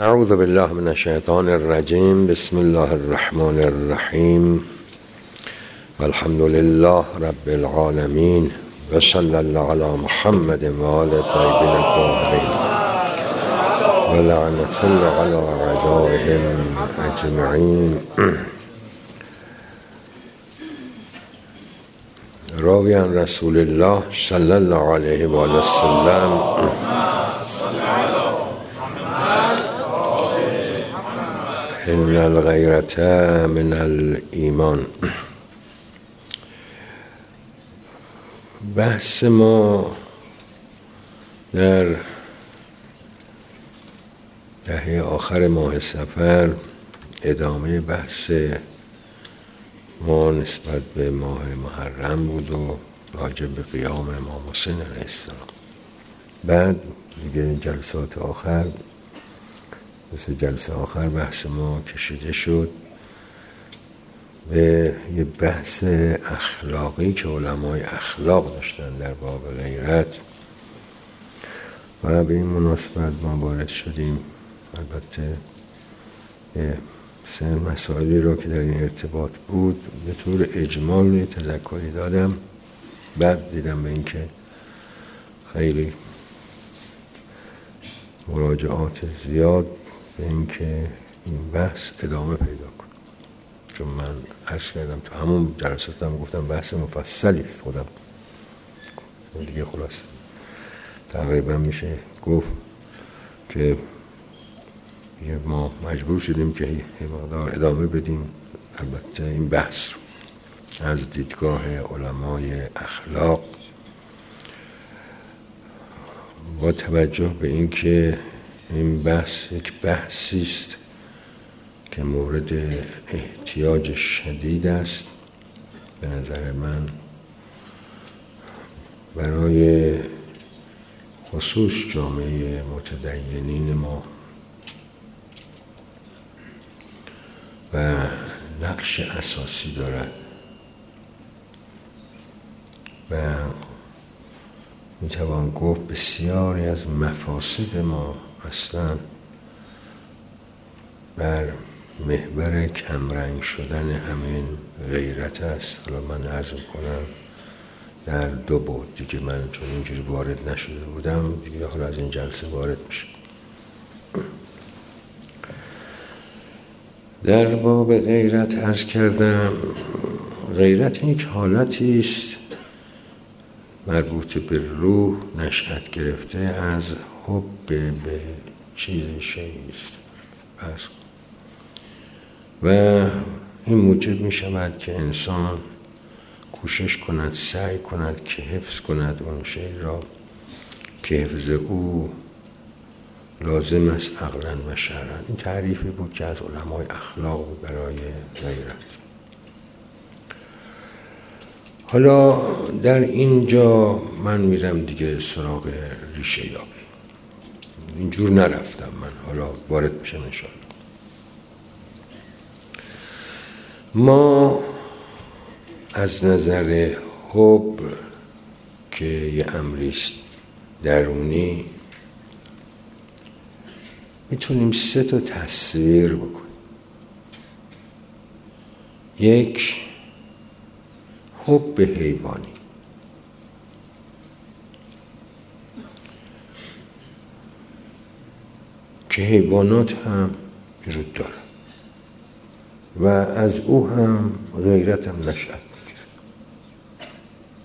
اعوذ بالله من الشیطان الرجیم بسم الله الرحمن الرحیم والحمد لله رب العالمین و صلی الله علی محمد و آل طیبین الطاهرین و لعنت الله علی اعدائهم اجمعین راوی رسول الله صلی الله علیه و آله وسلم ان الغیرت من الایمان بحث ما در دهه آخر ماه سفر ادامه بحث ما نسبت به ماه محرم بود و راجع به قیام امام حسین علیه السلام. بعد دیگه جلسات آخر مثل جلسه آخر بحث ما کشیده شد به یه بحث اخلاقی که علمای اخلاق داشتن در باب غیرت و به این مناسبت ما وارد شدیم. البته سه مسائلی رو که در این ارتباط بود به طور اجمال تذکری دادم. بعد دیدم به اینکه خیلی مراجعات زیاد اینکه این بحث ادامه پیدا کن چون من عرض کردم تو همون جلساتم گفتم بحث مفصلی است خودم. دیگه خلاص تقریبا میشه گفت که ما مجبور شدیم که یه مقدار ادامه بدیم. البته این بحث رو. از دیدگاه علمای اخلاق با توجه به اینکه این بحث یک بحثی است که مورد احتیاج شدید است. به نظر من برای خصوص جامعه متدینین ما و نقش اساسی دارد و می‌توان گفت بسیاری از مفاسد ما اصلا بر محور کمرنگ شدن همین غیرت است. حالا من عرض کنم در دو بود. دیگه من چون اینجوری وارد نشده بودم دیگه حالا از این جلسه وارد میشه در باب غیرت عرض کردم غیرت یک حالتی است مربوط به روح نشأت گرفته از حب به چیزی شیست پس. و این موجب می شود که انسان کوشش کند سعی کند که حفظ کند اون شی را که حفظ او لازم است عقلا و شرعا. این تعریفی بود که از علمای اخلاق برای غیرت. حالا در اینجا من میرم دیگه سراغ ریشه یابی. اینجور نرفتم من. حالا وارد میشم انشاءالله. ما از نظر حب که یه امریست درونی می‌تونیم سه تا تصویر بکنیم. یک حب حیوانی. که حیوانات هم وجود و از او هم غیرت هم نشأت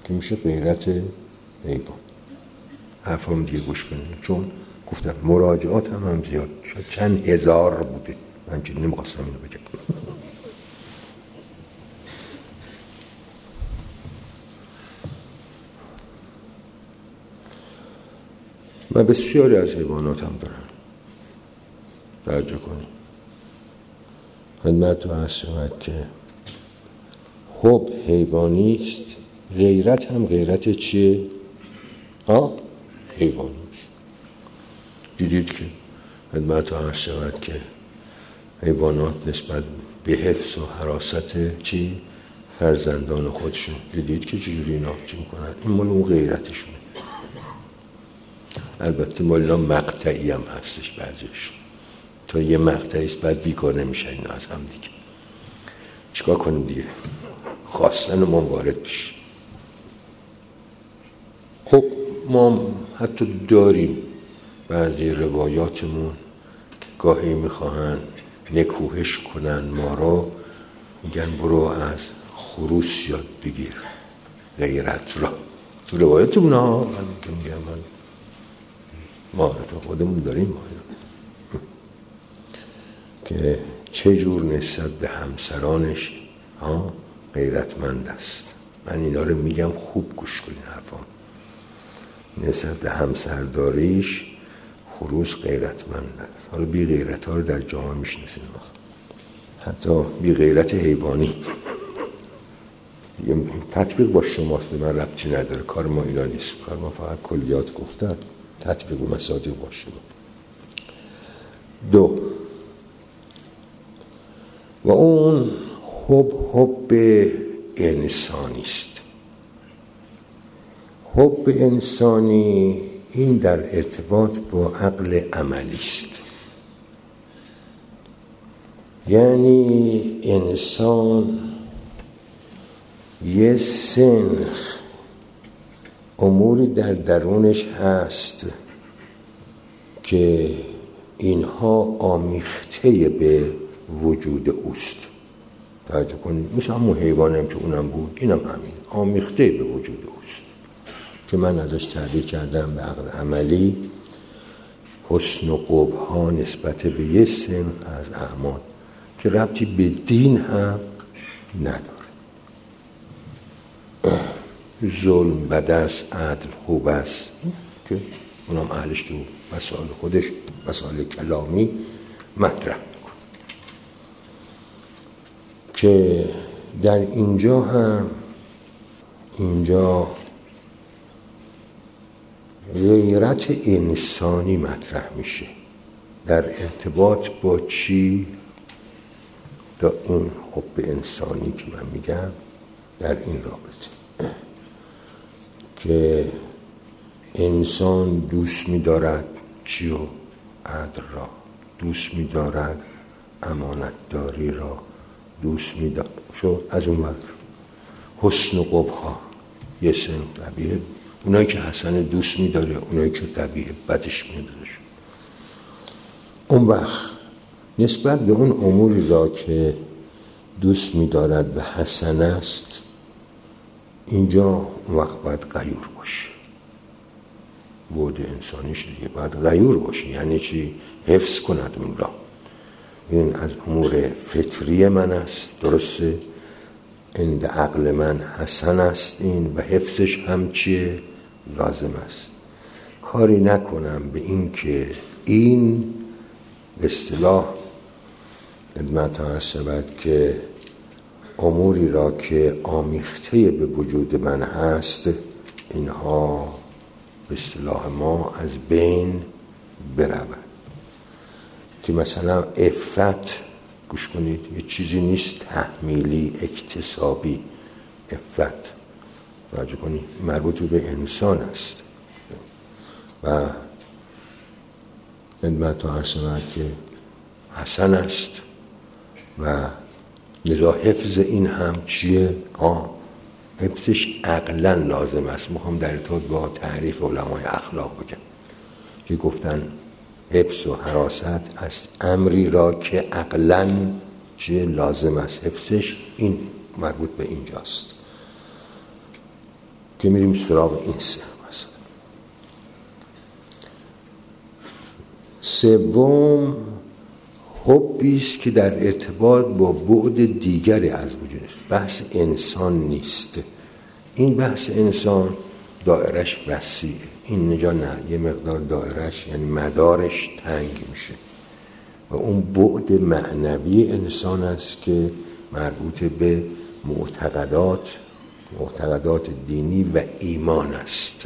که میشه غیرت حیوان. حرفام دیگه گوش کنید. چون گفتم مراجعات هم هم زیاد شد. چند هزار بوده. من چیزی نمی‌خواستم اینو بگم. و بسیاری از حیوانات هم دارن. توجه کنید خدمت هست شود که حب حیوانی است. غیرت هم غیرت چیه؟ آه حیوانی دیدید که خدمت هست شود که حیوانات نسبت به حفظ و حراست چی؟ فرزندان خودشون. دیدید که چجوری اینا چی می‌کنن؟ این مال اون غیرتشونه. البته مال مقطعی هم هستش بعضیشون. تا یه مقطعی است بعد بیکار نمیشه این از هم دیگه. چیکار کنیم دیگه؟ خواستن ما وارد بشه. خب ما حتی داریم بعضی روایاتمون که گاهی می‌خواهن نکوهش کنن ما رو میگن برو از خروس یاد بگیر. غیرت را. تو روایتمون ها که میگم من معرف خودمون داریم. ما که چه جور نسبت به همسرانش ها غیرتمند است. من اینا رو میگم خوب گوش کنین حرفام نسبت به همسرداریش خروس غیرتمند است. حالا بی غیرت ها رو در جامعه می‌شناسیم حتی بی غیرت حیوانی. تطبیق با شماست به من ربطی نداره. کار ما اینا نیست. کار ما فقط کلیات گفتن. تطبیق و مصادیق با شما. دو و اون حب حب انسانی است. حب انسانی این در ارتباط با عقل عملی است. یعنی انسان یه سنخ اموری در درونش هست که اینها آمیخته به وجود اوست. توجه کنید. مثل همون حیوانم که اونم بود اینم همین. آمیخته به وجود اوست. که من ازش تعبیر کردم به عقل عملی حسن و قبح ها نسبت به یه سنخ از اعمال که ربطی به دین هم نداره. ظلم بد است عدل خوب است. که اونم اهلش تو مسائل خودش مسائل کلامی مطرح. که در اینجا هم اینجا غیرت انسانی مطرح میشه. در ارتباط با چی؟ دا این حب انسانی که من میگم در این رابطه. که انسان دوست میدارد چیو عدل را. دوست میدارد امانتداری را. دوست میدارد شو از اون وقت حسن و قبها. یه سن طبیعه اونایی که حسن دوست میداره اونایی که طبیعه بدش میداره. اون وقت نسبت به اون اموری را که دوست میدارد و حسن است اینجا وقت باید غیور باشه. بود انسانیش دیگه باید غیور باشه. یعنی چی؟ حفظ کند اون را. این از امور فطری من است. درسته؟ اند عقل من حسن است این و حفظش هم چیه؟ لازم است. کاری نکنم به این که این به اصطلاح خدمت شود که اموری را که آمیخته به وجود من هست اینها به اصطلاح ما از بین برود. که مثلا افت گوش کنید یه چیزی نیست تحمیلی اکتسابی افت توجه کنید مربوط به انسان است. و خدمت ها که حسن است و لذا حفظ این هم چیه؟ آه حفظش عقلا لازم است. می‌خوام در ارتباط با تعریف علمای اخلاق بگم که گفتن حفظ و حراست از امری را که عقلا چیه لازم است. حفظش این مربوط به اینجاست که میریم سراغ این سه سوم حبی که در ارتباط با بعد دیگری از وجود است. بحث انسان نیست. این بحث انسان دائرش وسیعه. این نجا نه یه مقدار دائرش یعنی مدارش تنگ میشه. و اون بعد معنوی انسان است که مربوط به معتقدات معتقدات دینی و ایمان است.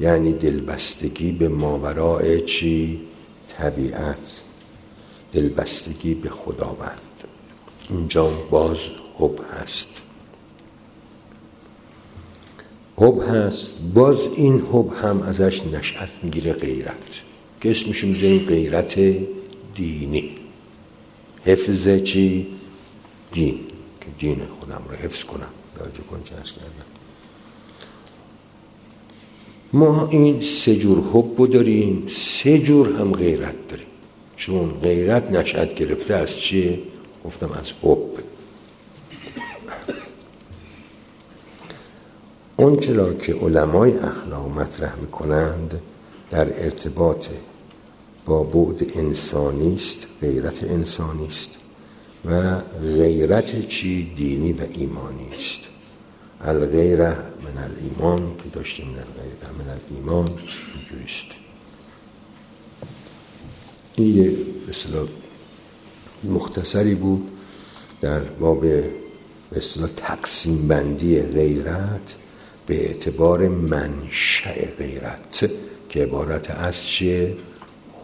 یعنی دلبستگی به ماورای چی؟ طبیعت. دلبستگی به خداوند. اینجا باز حب هست. حب هست باز این حب هم ازش نشأت می‌گیره غیرت. که اسمش می‌ذاریم غیرت دینی. حفظ چی؟ دین. که دین خودم رو حفظ کنم. توجه کن چه کردم. ما این سه جور حب داریم سه جور هم غیرت داریم. چون غیرت نشد گرفته از چیه؟ گفتم از حب. اون چرا که علمای اخلاق مطرح می‌کنند در ارتباط با بعد انسانی است غیرت انسانی است و غیرت چی؟ دینی و ایمانی است. الغیره من الایمان که داشتیم من الغیره من الایمان اینجوریست این یه مثلا مختصری بود در باب مثلا تقسیم بندی غیرت. به اعتبار منشأ غیرت که عبارت از چیه؟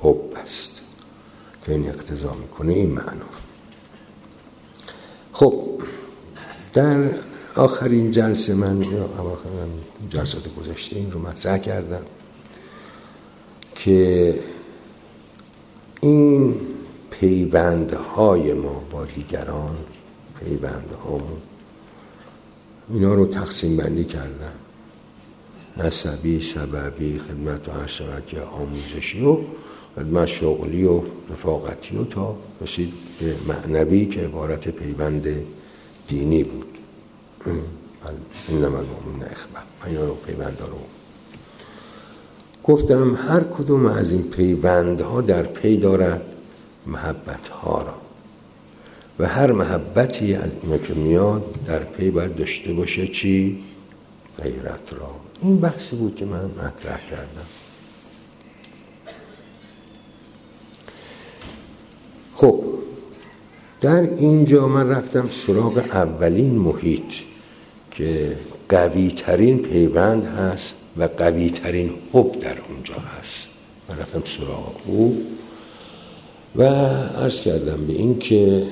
حب است. که این اقتضا می‌کنه این معنا. خب در آخرین جلسه من یا اواخر جلسات گذشته این رو مطرح کردم که این پیوندهای ما با دیگران پیوندهامون اینا رو تقسیم بندی کردم نسبی، سببی، خدمت و که آموزشی و خدمت شغلی و رفاقتی و تا رسید به معنوی که عبارت پیوند دینی بود. این نمال مومن اخبر من رو پیوند رو گفتم هر کدوم از این پیوندها در پی دارد محبت ها را. و هر محبتی از اینا در پی باید داشته باشه چی؟ غیرت را. این بحثی بود که من مطرح کردم. خب در اینجا من رفتم سراغ اولین محیط که قوی ترین پیوند هست و قوی ترین حب در اونجا هست. من رفتم سراغ او و عرض کردم به این که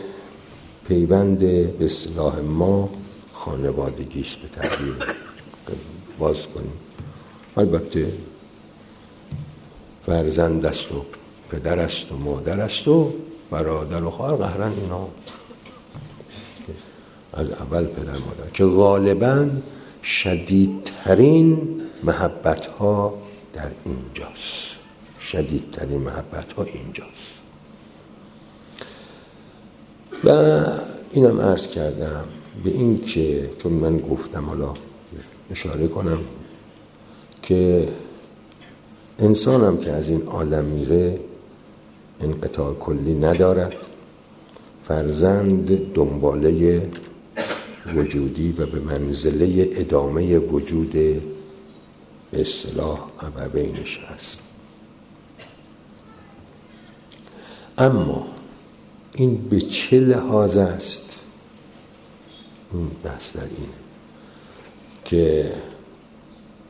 پیوند به اصطلاح ما خانوادگی است به تعبیر باز کنیم. البته فرزند است و پدر است و مادر است و برادر و خواهر قهرن اینا. از اول پدر مادر. که غالبا شدیدترین محبت ها در اینجاست. شدیدترین محبت ها اینجاست. و اینم عرض کردم به این که چون من گفتم حالا اشاره کنم که انسانم که از این عالم میره انقطاع کلی ندارد. فرزند دنباله وجودی و به منزله ادامه وجود به اصطلاح ابوینش است. اما این به چه لحاظ است؟ این بحث در این که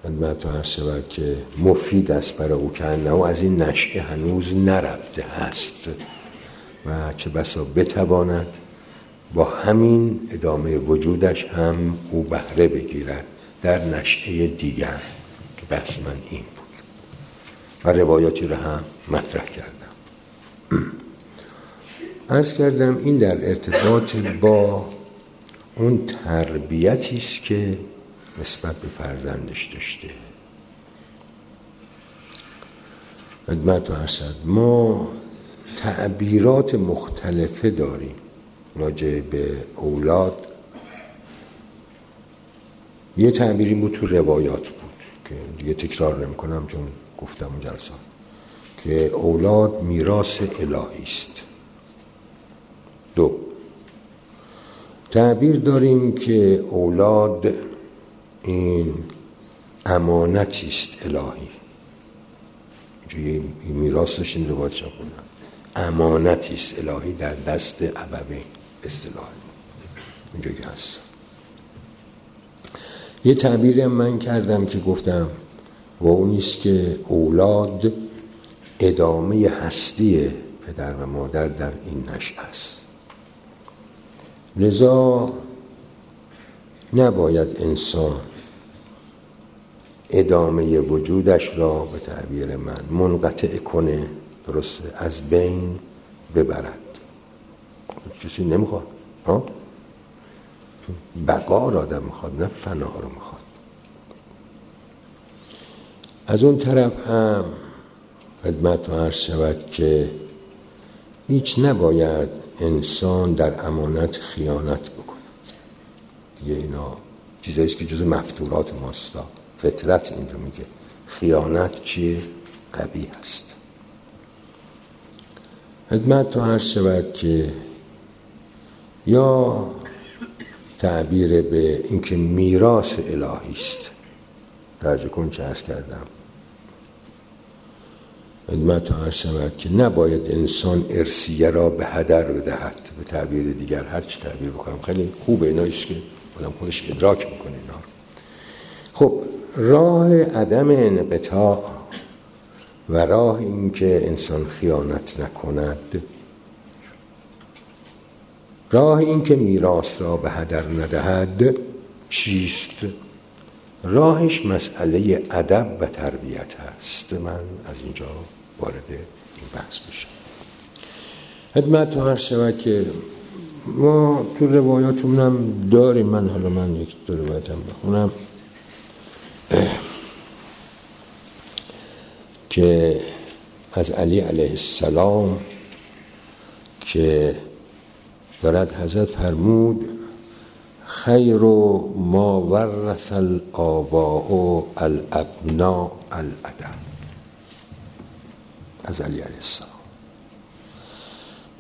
خدمت هر شود که مفید است برای او که او از این نشعه هنوز نرفته هست و چه بسا بتواند با همین ادامه وجودش هم او بهره بگیرد در نشعه دیگر. که بس من این بود. و روایاتی رو هم مطرح کردم. ارز کردم این در ارتباط با اون تربیتی است که نسبت به فرزندش داشته. خدمت و حسد ما تعبیرات مختلفه داریم راجع به اولاد. یه تعبیری بود تو روایات بود که دیگه تکرار نمی کنم چون گفتم اون جلسات که اولاد میراث الهی است. دو. تعبیر داریم که اولاد این امانتی است الهی یه میراثش این روایت خوندم. امانتی است الهی در دست ابوین اصطلاح. اینجا هست. یه تعبیر من کردم که گفتم و اون که اولاد ادامه هستی پدر و مادر در این نشأ است. لذا نباید انسان ادامه وجودش را به تعبیر من منقطع کنه درسته؟ از بین ببرد. کسی نمی‌خواد ها؟ بقا را آدم می‌خواد نه فنا رو می‌خواد. از اون طرف هم خدمت عرض شود که هیچ نباید انسان در امانت خیانت بکند دیگه اینا چیزایی که جز مفتورات ماستا فطرت اینجا میگه. خیانت چیه؟ قبی هست. خدمت تو هر شود که یا تعبیر به اینکه میراث الهی است. توجه کن چه کردم. خدمت هر شود که نباید انسان ارسیه را به هدر بدهد. به تعبیر دیگر هر چی تعبیر بکنم. خیلی خوبه اینایش که آدم خودش ادراک می‌کنه اینا خب راه عدم انقطاع و راه اینکه انسان خیانت نکند. راه اینکه میراث را به هدر ندهد چیست؟ راهش مسئله ادب و تربیت است. من از اینجا وارد این بحث بشم خدمت هر شود که ما تو روایاتمون هم داریم. من حالا من یک دو روایتم بخونم. که از علی علیه السلام که دارد حضرت فرمود خیر ما ورث الآباء الابناء الادب از علی علیه السلام.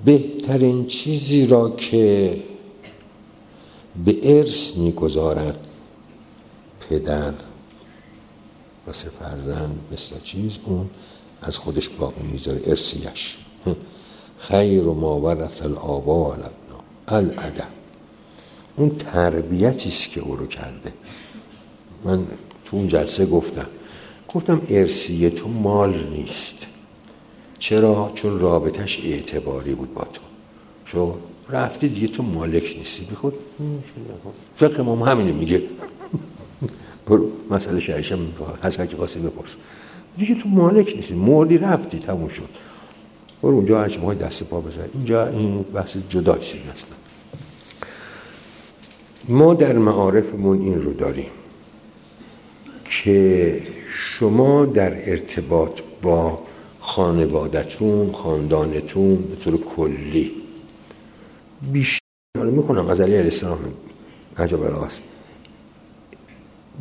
بهترین چیزی را که به ارث می‌گذارد پدر واسه فرزند مثل چیز اون از خودش باقی می‌ذاره ارسیش خیر و ما ورث الابا الادب. اون تربیتی است که او رو کرده. من تو اون جلسه گفتم. گفتم ارسیه تو مال نیست. چرا؟ چون رابطش اعتباری بود با تو. چون رفتی دیگه تو مالک نیستی. بی خود فقه ما همینه میگه. برو مسئله شهریش هم هست که قاسم بپرس. دیگه تو مالک نیستی. مردی رفتی تموم شد. برو اونجا هرچی ماه دست پا بزن اینجا این بحث جدایشی اصلا ما در معارفمون این رو داریم که شما در ارتباط با خانوادتون خاندانتون به طور کلی. بیشتر حالا می‌خونم از علی علیه السلام. عجب است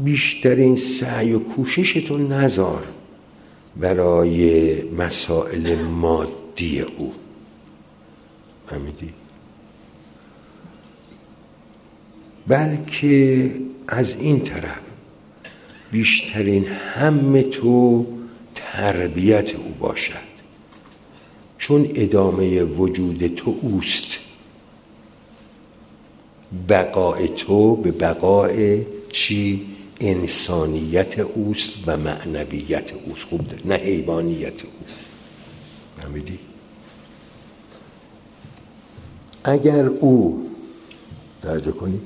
بیشترین سعی و کوششتون نذار برای مسائل مادی او. فهمیدی؟ بلکه از این طرف بیشترین هم تو تربیت او باشد. چون ادامه وجود تو اوست بقای تو به بقای چی؟ انسانیت اوست و معنویت اوست. خوب نه حیوانیت او. فهمیدی؟ اگر او درجه کنی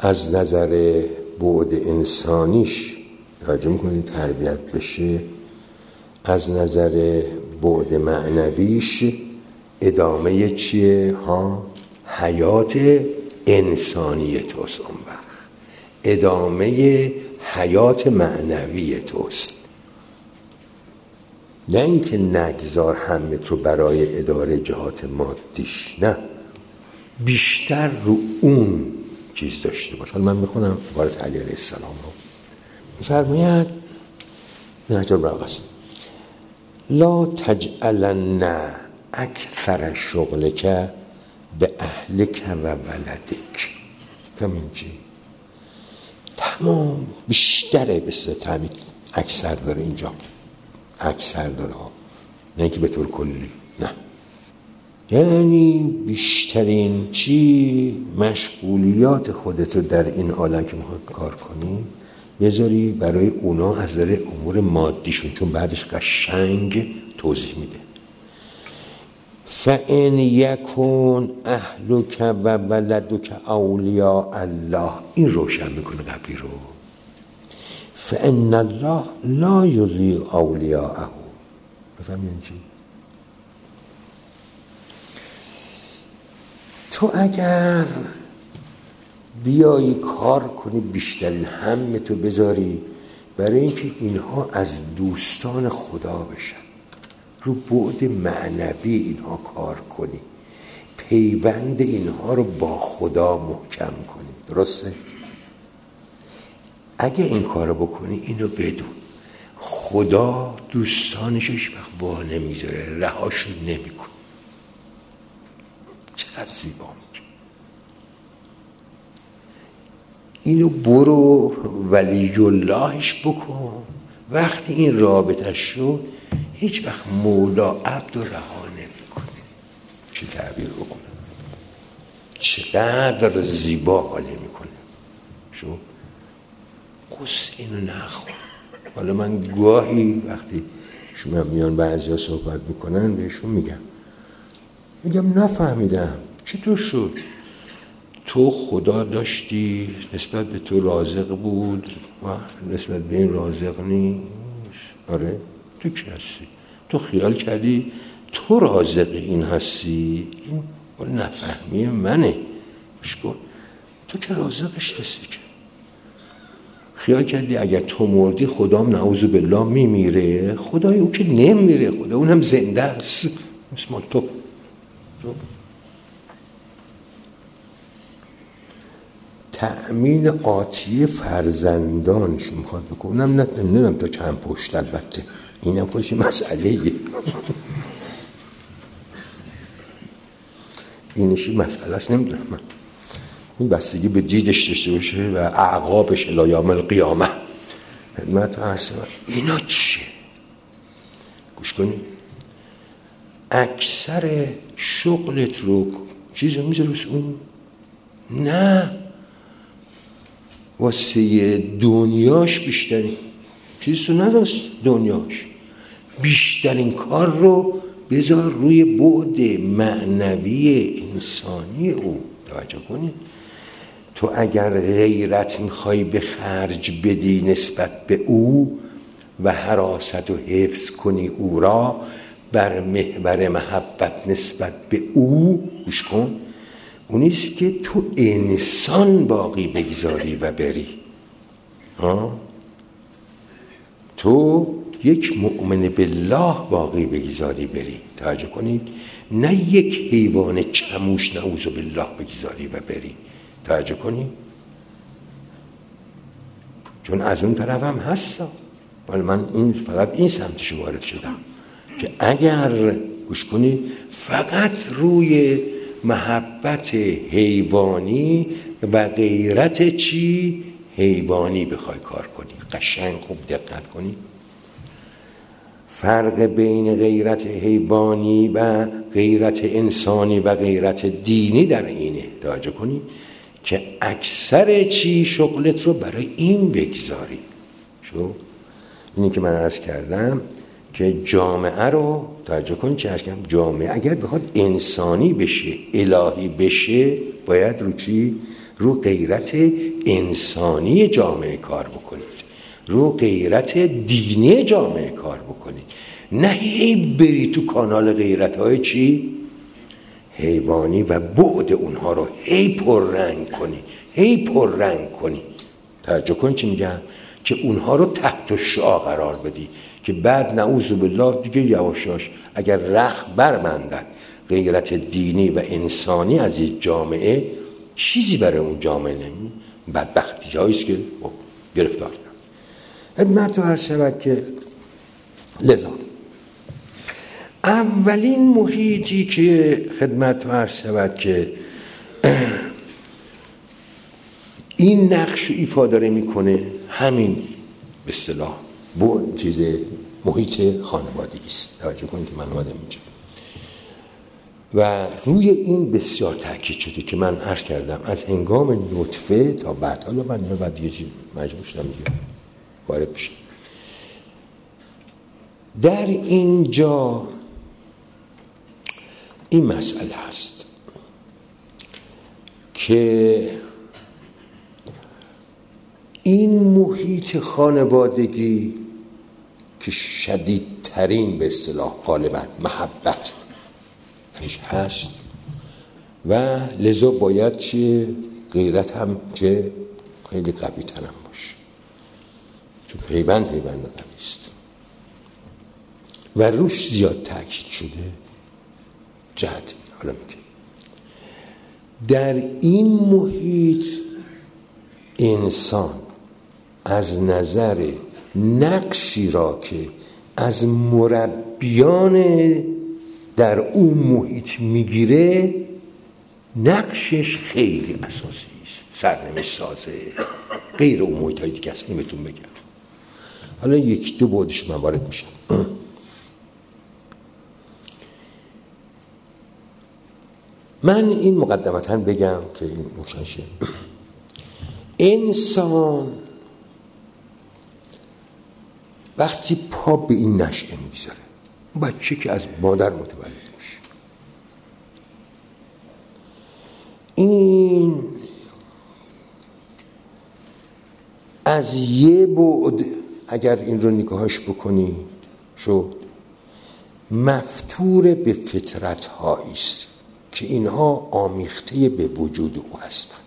از نظر بعد انسانیش توجه می‌کنید تربیت بشه. از نظر بعد معنویش ادامه چیه؟ ها؟ حیات انسانی توست اون وقت. ادامه حیات معنوی توست. نه اینکه نگذار همه تو برای اداره جهات مادیش نه. بیشتر رو اون چیز داشته باش. حالا من می‌خونم. عبارت علی علیه السلام رو. میفرماید نهج البلاغه لا تجعلن اکثر شغلک به اهلک و ولدک. فهمین چی؟ تمام بیشتره به تعمید اکثر داره اینجا. اکثر داره. ها نه اینکه به طور کلی. نه. یعنی بیشترین چی؟ مشغولیات خودتو در این عالم که کار کنی؟ بذاری برای اونا از نظر امور مادیشون چون بعدش قشنگ توضیح میده. فَإِنْ یکون اهلک و ولدک اولیاء الله این روشن می‌کنه قبلی رو. فان الله لا یضیع اولیاءه بفهمین چی؟ تو اگر بیایی کار کنی بیشترین هم تو بذاری برای اینکه اینها از دوستان خدا بشن. رو بعد معنوی اینها کار کنی. پیوند اینها رو با خدا محکم کنی. درسته؟ اگه این کار بکنی اینو بدون خدا دوستانش هیچ وقت وا نمی‌ذاره رهاشون نمی‌کنه. چقدر زیبا میگه اینو برو ولی اللهش بکن. وقتی این رابطه شد هیچ وقت مولا عبد و رها نمی‌کنه. چه تعبیر بکنه چقدر زیبا حاله می‌کنه. شو؟ قص اینو نخور حالا من گاهی وقتی شما میان بعضی صحبت می‌کنن بهشون میگم. میگم نفهمیدم. چطور شد؟ تو خدا داشتی نسبت به تو رازق بود و نسبت به این رازق نیست. آره تو کی هستی؟ تو خیال کردی تو رازق این هستی؟ این نفهمی منه. کن تو که رازقش هستی که. خیال کردی اگر تو مردی خدام نعوذ بالله میمیره. خدای او که نمیره. خدا اونم زنده است. مثل تو تأمین آتی فرزندانش می‌خواد بکنم نمی‌دونم تا چند پشت البته. اینم خودش مسئله اینشی مسئله است. نمی‌دونم من. این بستگی به دیدش داشته باشه و اعقابش الایام القیامه. خدمت عرض اینا چیه؟ گوش کنید اکثر شغلت رو چیز رو می‌ذاره اون؟ نه. واسه دنیاش بیشترین. چیز رو نداست دنیاش. بیشترین کار رو بذار روی بعد معنوی انسانی او. توجه کنید. تو اگر غیرت می‌خوای به خرج بدی نسبت به او و حراست و حفظ کنی او را بر محور محبت نسبت به او گوش کن. اونیست که تو انسان باقی بگذاری و بری. ها؟ تو یک مؤمن بالله باقی بگذاری بری. توجه کنید. نه یک حیوان چموش نعوذ بالله بگذاری و بری. توجه کنید. چون از اون طرف هم هستا. ولی من این فقط این سمتش وارد شدم که اگر گوش کنید فقط روی محبت حیوانی و غیرت چی؟ حیوانی بخوای کار کنی قشنگ خوب دقت کنی. فرق بین غیرت حیوانی و غیرت انسانی و غیرت دینی در اینه توجه کنی که اکثر چی شغلت رو برای این بگذاری. شو؟ اینی که من عرض کردم که جامعه رو توجه کن چه جامعه اگر بخواد انسانی بشه الهی بشه باید رو چی؟ رو غیرت انسانی جامعه کار بکنید. رو غیرت دینی جامعه کار بکنید. نه هی بری تو کانال غیرت های چی؟ حیوانی و بعد اونها رو هی رنگ کنی. هی رنگ کنی. توجه کن چی میگم؟ که اونها رو تحت شعا قرار بدی. که بعد نعوذ بالله دیگه یواشاش اگر رخ برمندن غیرت دینی و انسانی از این جامعه چیزی برای اون جامعه نمی بدبختی هاییست که خب، گرفتار خدمت هر شود که لذا اولین محیطی که خدمت هر شود که این نقش ایفا داره می‌کنه همین به اصطلاح بو چیز محیط خانوادگی است. توجه کنید که من اومدم اینجا. و روی این بسیار تاکید شده که من عرض کردم از هنگام نطفه تا بعد حالا من بعد دیگه مجبور شدم دیگه وارد بشم. در اینجا این مسئله هست که این محیط خانوادگی که شدیدترین به اصطلاح غالبا محبت. هست. و لذا باید چیه؟ غیرت هم که خیلی قوی ترم باشه. چون پیوند پیوند قوی است. و روش زیاد تاکید شده جهت حالا میگه در این محیط انسان از نظر نقشی را که از مربیان در اون محیط می‌گیره نقشش خیلی اساسی است سرنوشت سازه غیر اون محیط های دیگه است بهتون بگم. حالا یک دو بودش من وارد میشم. من این مقدمتا بگم که این روشن انسان وقتی پا به این نشعه می‌ذاره بچه که از مادر متولد میشه این از یه بعد اگر این رو نگاهش بکنی شد مفتور به فطرت است که اینها آمیخته به وجود او هستند.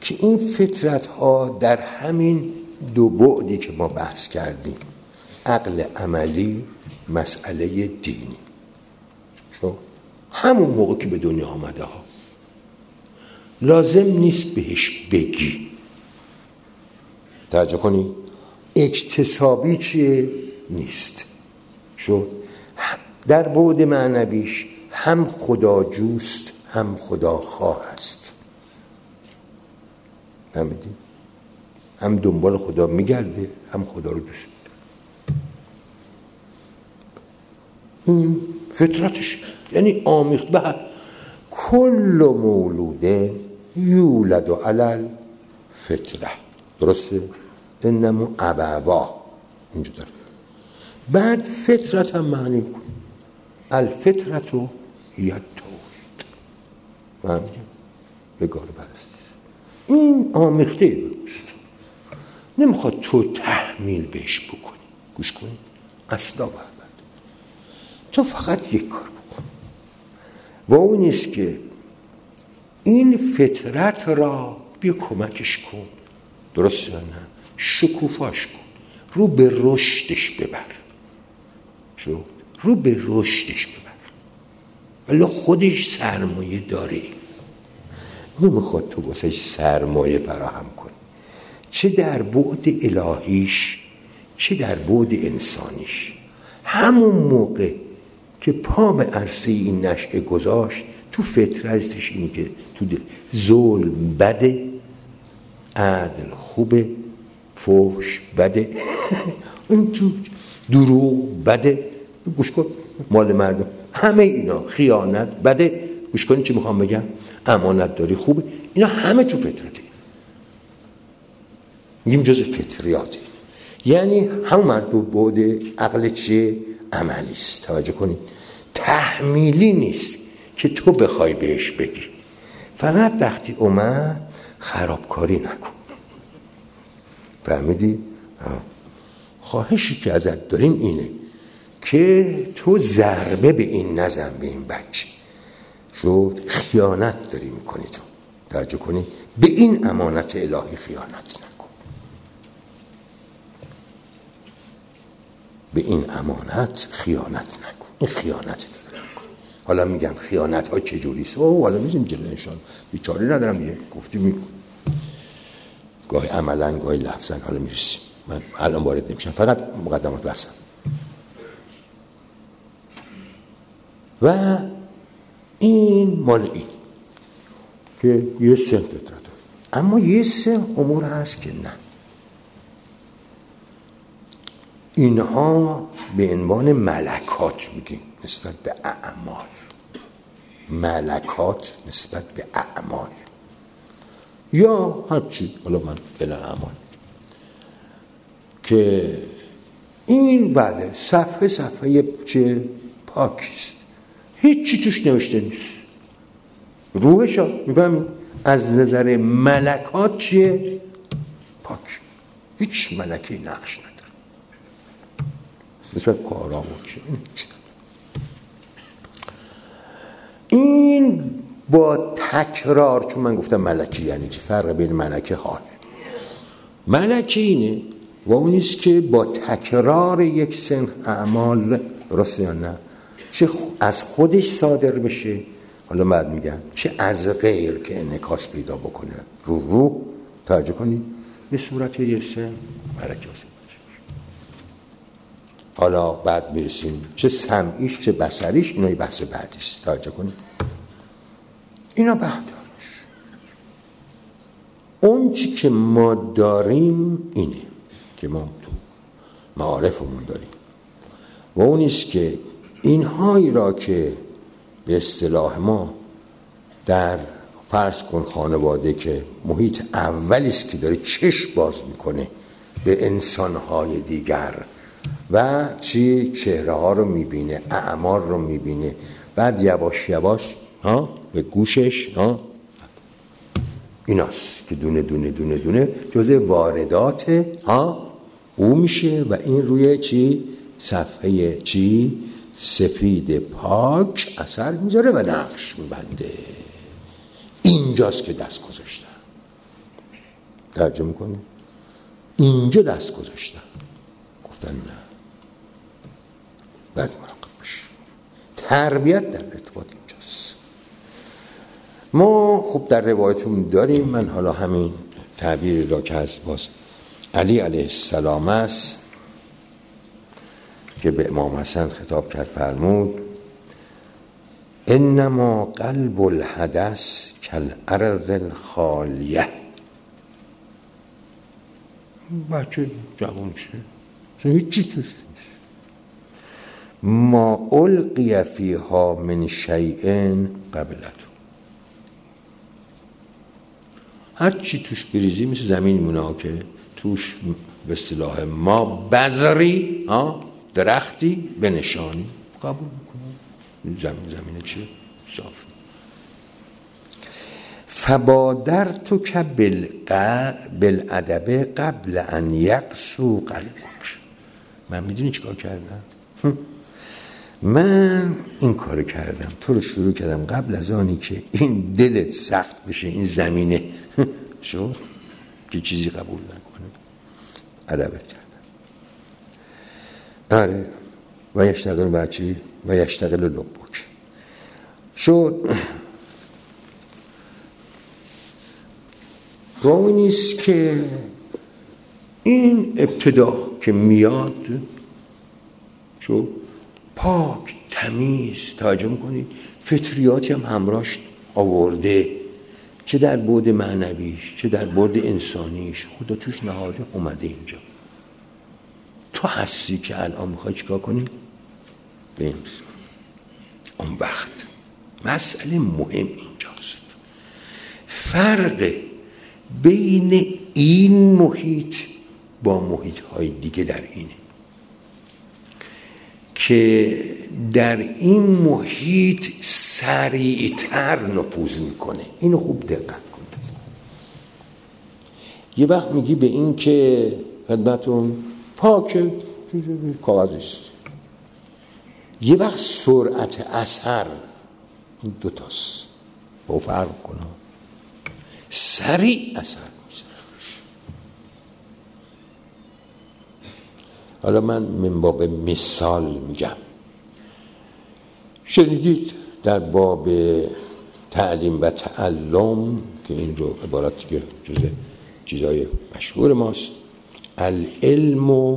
که این فطرت ها در همین دو بعدی که ما بحث کردیم. عقل عملی مسئله دینی. شو همون موقع که به دنیا آمده ها. لازم نیست بهش بگی. توجه کنی؟ اکتسابی چیه؟ نیست. شو در بعد معنویش هم خدا جوست هم خدا خواه است فهمیدی؟ هم دنبال خدا میگرده هم خدا رو دوست این فطرتش. یعنی آمیخت. به کل مولوده یولد و علل فطره. درسته؟ انمو عبوا اینجا داره. بعد فطرت هم معنی کن الفطرتو ید توحید فهمیدیم بگار برست این آمیخته درست. نمی‌خواد تو تحمیل بهش بکنی. گوش کنی؟ اصلا باید تو فقط یک کار بکن. و اون که این فطرت را بیا کمکش کن. درست نه؟ شکوفاش کن. رو به رشدش ببر. شد؟ رو به رشدش ببر. ولی خودش سرمایه داره نمی‌خواد تو واسه سرمایه فراهم کنی. چه در بعد الهیش چه در بعد انسانیش. همون موقع که پا به عرصه این نشعه گذاشت تو فطرتش اینی که تو ظلم بده عدل خوبه فوش بده اون تو دروغ بده. گوش کن مال مردم. همه اینا خیانت بده. گوش کنید چی می‌خوام بگم؟ امانت داری خوبه. اینا همه تو فطرته. میگیم جز فطریاته یعنی همون مربوط بوده عقل چیه؟ عملی است توجه کنید. تحمیلی نیست که تو بخوای بهش بگی. فقط وقتی اومد خرابکاری نکن. فهمیدی؟ خواهشی که ازت داریم اینه که تو ضربه به این نزن به این بچه. شد خیانت داری می‌کنی تو. توجه کنی؟ به این امانت الهی خیانت نکن به این امانت خیانت نکن. این خیانت حالا میگم خیانت ها چجوری او حالا میزیم جلو انشان بیچاری ندارم یه گفتی میکن گاهی عملا گاهی لفظا. حالا می‌رسیم. من الان وارد نمیشم. فقط مقدمات بحثم. و این مال این که یه سن فطرت اما یه سن امور هست که نه. اینها به عنوان ملکات میگیم نسبت به اعمال. ملکات نسبت به اعمال. یا هرچی حالا من فعلا اعمال. که این بله صفحه صفحه چه پاکیست هیچی توش نوشته نیست. روحش ها می‌فهمی؟ از نظر ملکات چیه؟ پاک. هیچ ملکی نقش نداره. مثل کارا این با تکرار چون من گفتم ملکی یعنی چه فرق بین ملکه حال. ملکی اینه و اون که با تکرار یک سن اعمال درست یا نه چه از خودش صادر بشه. حالا بعد میگم چه از غیر که انکاس پیدا بکنه. رو رو توجه کنید. به صورت یه سن ملکی حالا بعد می‌رسیم. چه سمعیش چه بسریش اینا بحث بعدیست. توجه کنید. اینا بعدش اون چی که ما داریم اینه که ما تو معارفمون داریم. و اون که اینهایی را که به اصطلاح ما در فرض کن خانواده که محیط اولی است که داره چشم باز می‌کنه به انسانهای دیگر و چی چهره ها رو می‌بینه اعمار رو می‌بینه. بعد یواش یواش ها به گوشش ها ایناست که دونه دونه دونه دونه جزء واردات ها او میشه و این روی چی؟ صفحه چی؟ سفید پاک اثر می‌ذاره و نقش میبنده. اینجاست که دست گذاشتن ترجمه می‌کنه اینجا دست گذاشتن گفتن نه. بعد مراقب باش تربیت در ارتباط اینجاست. ما خوب در روایتون داریم من حالا همین تعبیر را که از باز علی علیه السلام است که به امام حسن خطاب کرد فرمود انما قلب الحدث کل ارض الخالیه. بچه جوان شه. هیچی توش. ما القی فیها من شیئن قبلتو هر چی توش بریزی مثل زمین مونه که توش به اصطلاح ما بذری درختی به نشانی قبول می‌کنم. زمین زمین چه؟ صاف. فبادر تو که بالعدبه قبل ان یقسو قلبک. من می‌دونی چیکار کردم؟ من این کار کردم تو رو شروع کردم قبل از آنی که این دلت سخت بشه این زمینه. شد که چیزی قبول نکنه. ادبت کردم. آره و یشتغل بچی و یشتغل لبک شد راوی نیست که این ابتدا که میاد شد پاک تمیز توجه می‌کنید فطریاتی هم همراش آورده چه در بود معنویش چه در بود انسانیش. خدا توش نهاده اومده اینجا. تو هستی که الان می‌خوای چیکار کنی؟ بین اون وقت مسئله مهم اینجاست. فرق بین این محیط با محیط های دیگه در اینه. که در این محیط سریعتر نفوذ می‌کنه. اینو خوب دقت کنید. یه وقت میگی به این که خدمتون پاک کاغذش. یه وقت سرعت اثر این دوتاست. با فرق کنم. سریع اثر. حالا من من باب مثال میگم. شنیدید در باب تعلیم و تعلم که این رو عبارت که جزء چیزای مشهور ماست. العلم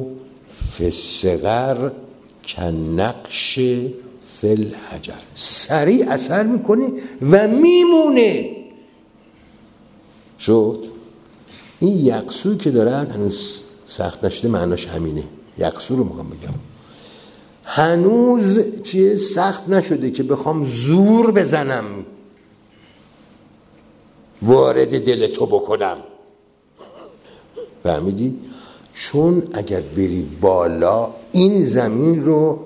فی الصغر نقش فل حجر سریع اثر می‌کنه و میمونه. شد. این یقصوی که دارن هنوز سخت نشده معناش همینه. یقصو رو می‌خوام بگم. هنوز چیه سخت نشده که بخوام زور بزنم. وارد دل تو بکنم. فهمیدی؟ چون اگر بری بالا این زمین رو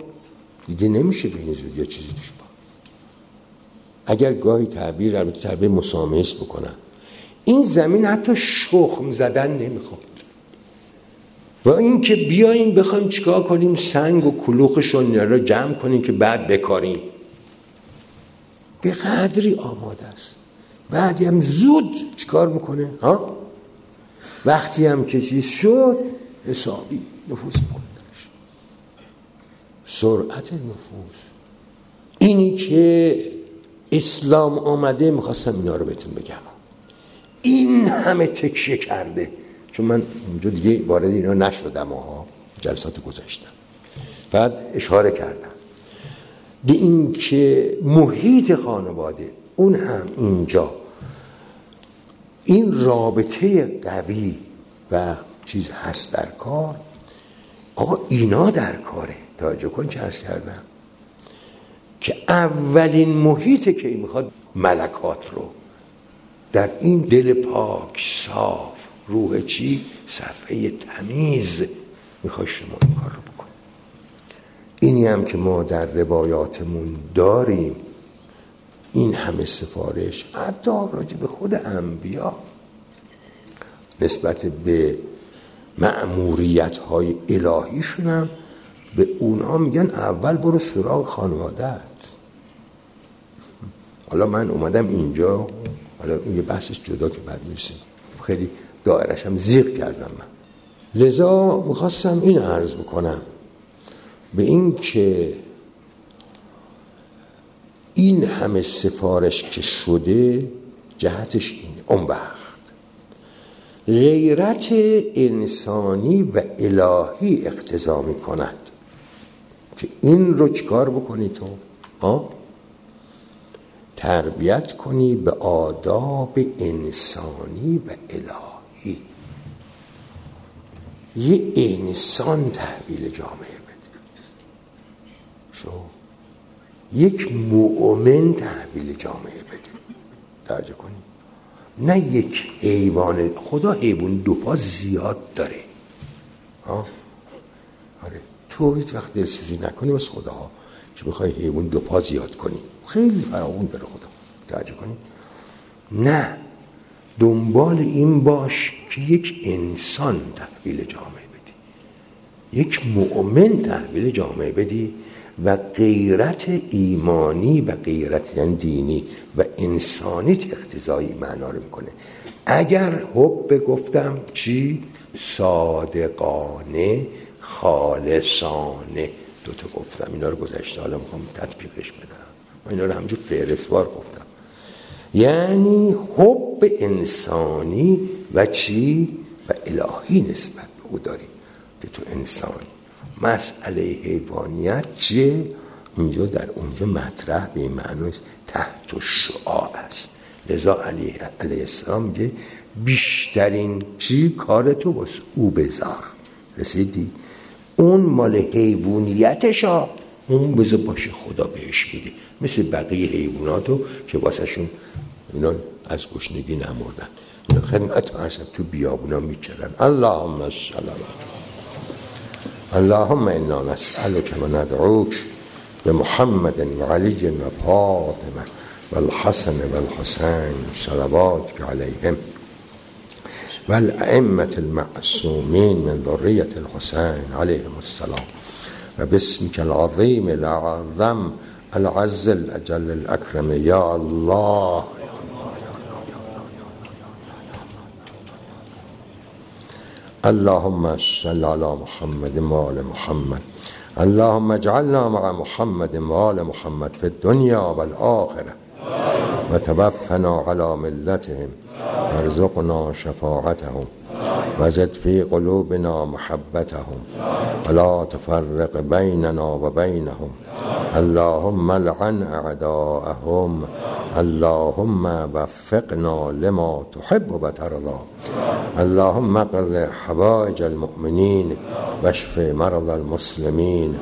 دیگه نمیشه به این زود یا چیزی توش با اگر گاهی تعبیر البته تعبیر مسامحه بکنم این زمین حتی شخم زدن نمی‌خواد. و اینکه بیایم بخوایم چیکار کنیم سنگ و کلوخ رو جمع کنیم که بعد بکاریم. به قدری آماده است. بعدی هم زود چیکار می‌کنه؟ ها؟ وقتی هم که چیز شد حسابی نفوذ می‌کنه. سرعت نفوذ. اینی که اسلام آمده می‌خواستم اینا رو بهتون بگم. این همه تکیه کرده. چون من اونجا دیگه وارد اینا نشدم ها جلسات گذاشتم. بعد اشاره کردم. به اینکه محیط خانواده اون هم اینجا. این رابطه قوی و چیز هست در کار. آقا اینا در کاره. توجه کن چه کردم. که اولین محیط که می‌خواد ملکات رو در این دل پاک صاف روح چی؟ صفحه تمیز. می‌خوای شما این کار رو بکن اینی هم که ما در روایاتمون داریم. این همه سفارش حتی راجع به خود انبیا نسبت به معموریت های الهیشون هم به اونها میگن اول برو سراغ خانوادت حالا من اومدم اینجا. حالا یه بحثش جدا که بعد می‌رسیم. خیلی دائرش هم زیق کردم من. لذا می‌خواستم این عرض بکنم. به این که این همه سفارش که شده جهتش اینه اون وقت. غیرت انسانی و الهی اقتضا می کند که این رو چکار بکنی تو؟ ها؟ تربیت کنی به آداب انسانی و الهی. یه انسان تحویل جامعه بده. شو. یک مؤمن تحویل جامعه بده. توجه کنی نه یک حیوان. خدا حیوان دو پا زیاد داره. ها؟ آره. تو هیچ وقت دلسوزی نکنی بس خدا ها که بخوای حیوان دو پا زیاد کنی. خیلی فراغون داره خدا. توجه کنی نه. دنبال این باش که یک انسان تحویل جامعه بدی. یک مؤمن تحویل جامعه بدی و غیرت ایمانی و غیرت یعنی دینی و انسانیت اختزایی معنا رو می‌کنه. اگر حب گفتم چی؟ صادقانه خالصانه. دوتا گفتم اینا رو گذشته حالا می‌خوام تطبیقش بدم. اینا رو همجور فهرستوار گفتم. یعنی حب انسانی و چی؟ و الهی نسبت به او داری که تو انسانی. مسئله حیوانیت چیه؟ اینجا در اونجا مطرح به این تحت شعاع است. لذا علیه, علیه السلام میگه بیشترین چی؟ کار تو بس او بذار. رسیدی؟ اون مال حیوانیتش ها اون بذار باشه خدا بهش میده. مثل بقیه حیواناتو که واسه شون اینا از گشنگی نمردن. خدمت تو بیابونا میچرن اللهم السلام اللهم انا نسألك وندعوك بمحمد وعلي وفاطمة والحسن والحسين صلواتك عليهم والأئمة المعصومين من ذرية الحسين عليهم السلام. وباسمك العظيم الأعظم العز الأجل الأكرم يا الله اللهم صل على محمد وآل محمد. اللهم اجعلنا مع محمد وآل محمد في الدنيا والآخرة وتوفنا على ملتهم. وارزقنا شفاعتهم. وزد في قلوبنا محبتهم ولا تفرق بيننا وبينهم اللهم لعن أعداءهم اللهم وفقنا لما تحب وترضى اللهم اقض حوائج المؤمنين واشف مرضى المسلمين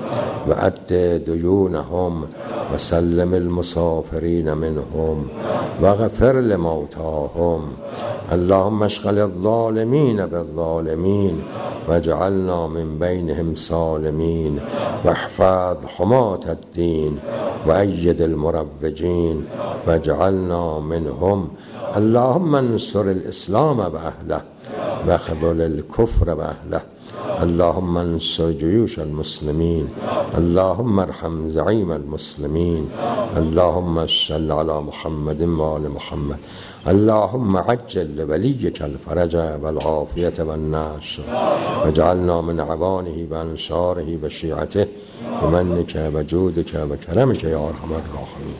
وأد ديونهم وسلم المسافرين منهم واغفر لموتاهم اللهم اشغل الظالمين بالظالمين واجعلنا من بينهم سالمين واحفظ حماة الدين وأيد المروجين واجعلنا منهم اللهم انصر الإسلام وأهله واخذل الكفر وأهله اللهم انصر جيوش المسلمين اللهم ارحم زعيم المسلمين اللهم صل على محمد وآل محمد اللهم عجل لوليك الفرج والعافية والنصر واجعلنا من عوانه وأنصاره وشيعته بمنك وجودك وكرمك يا أرحم الراحمين.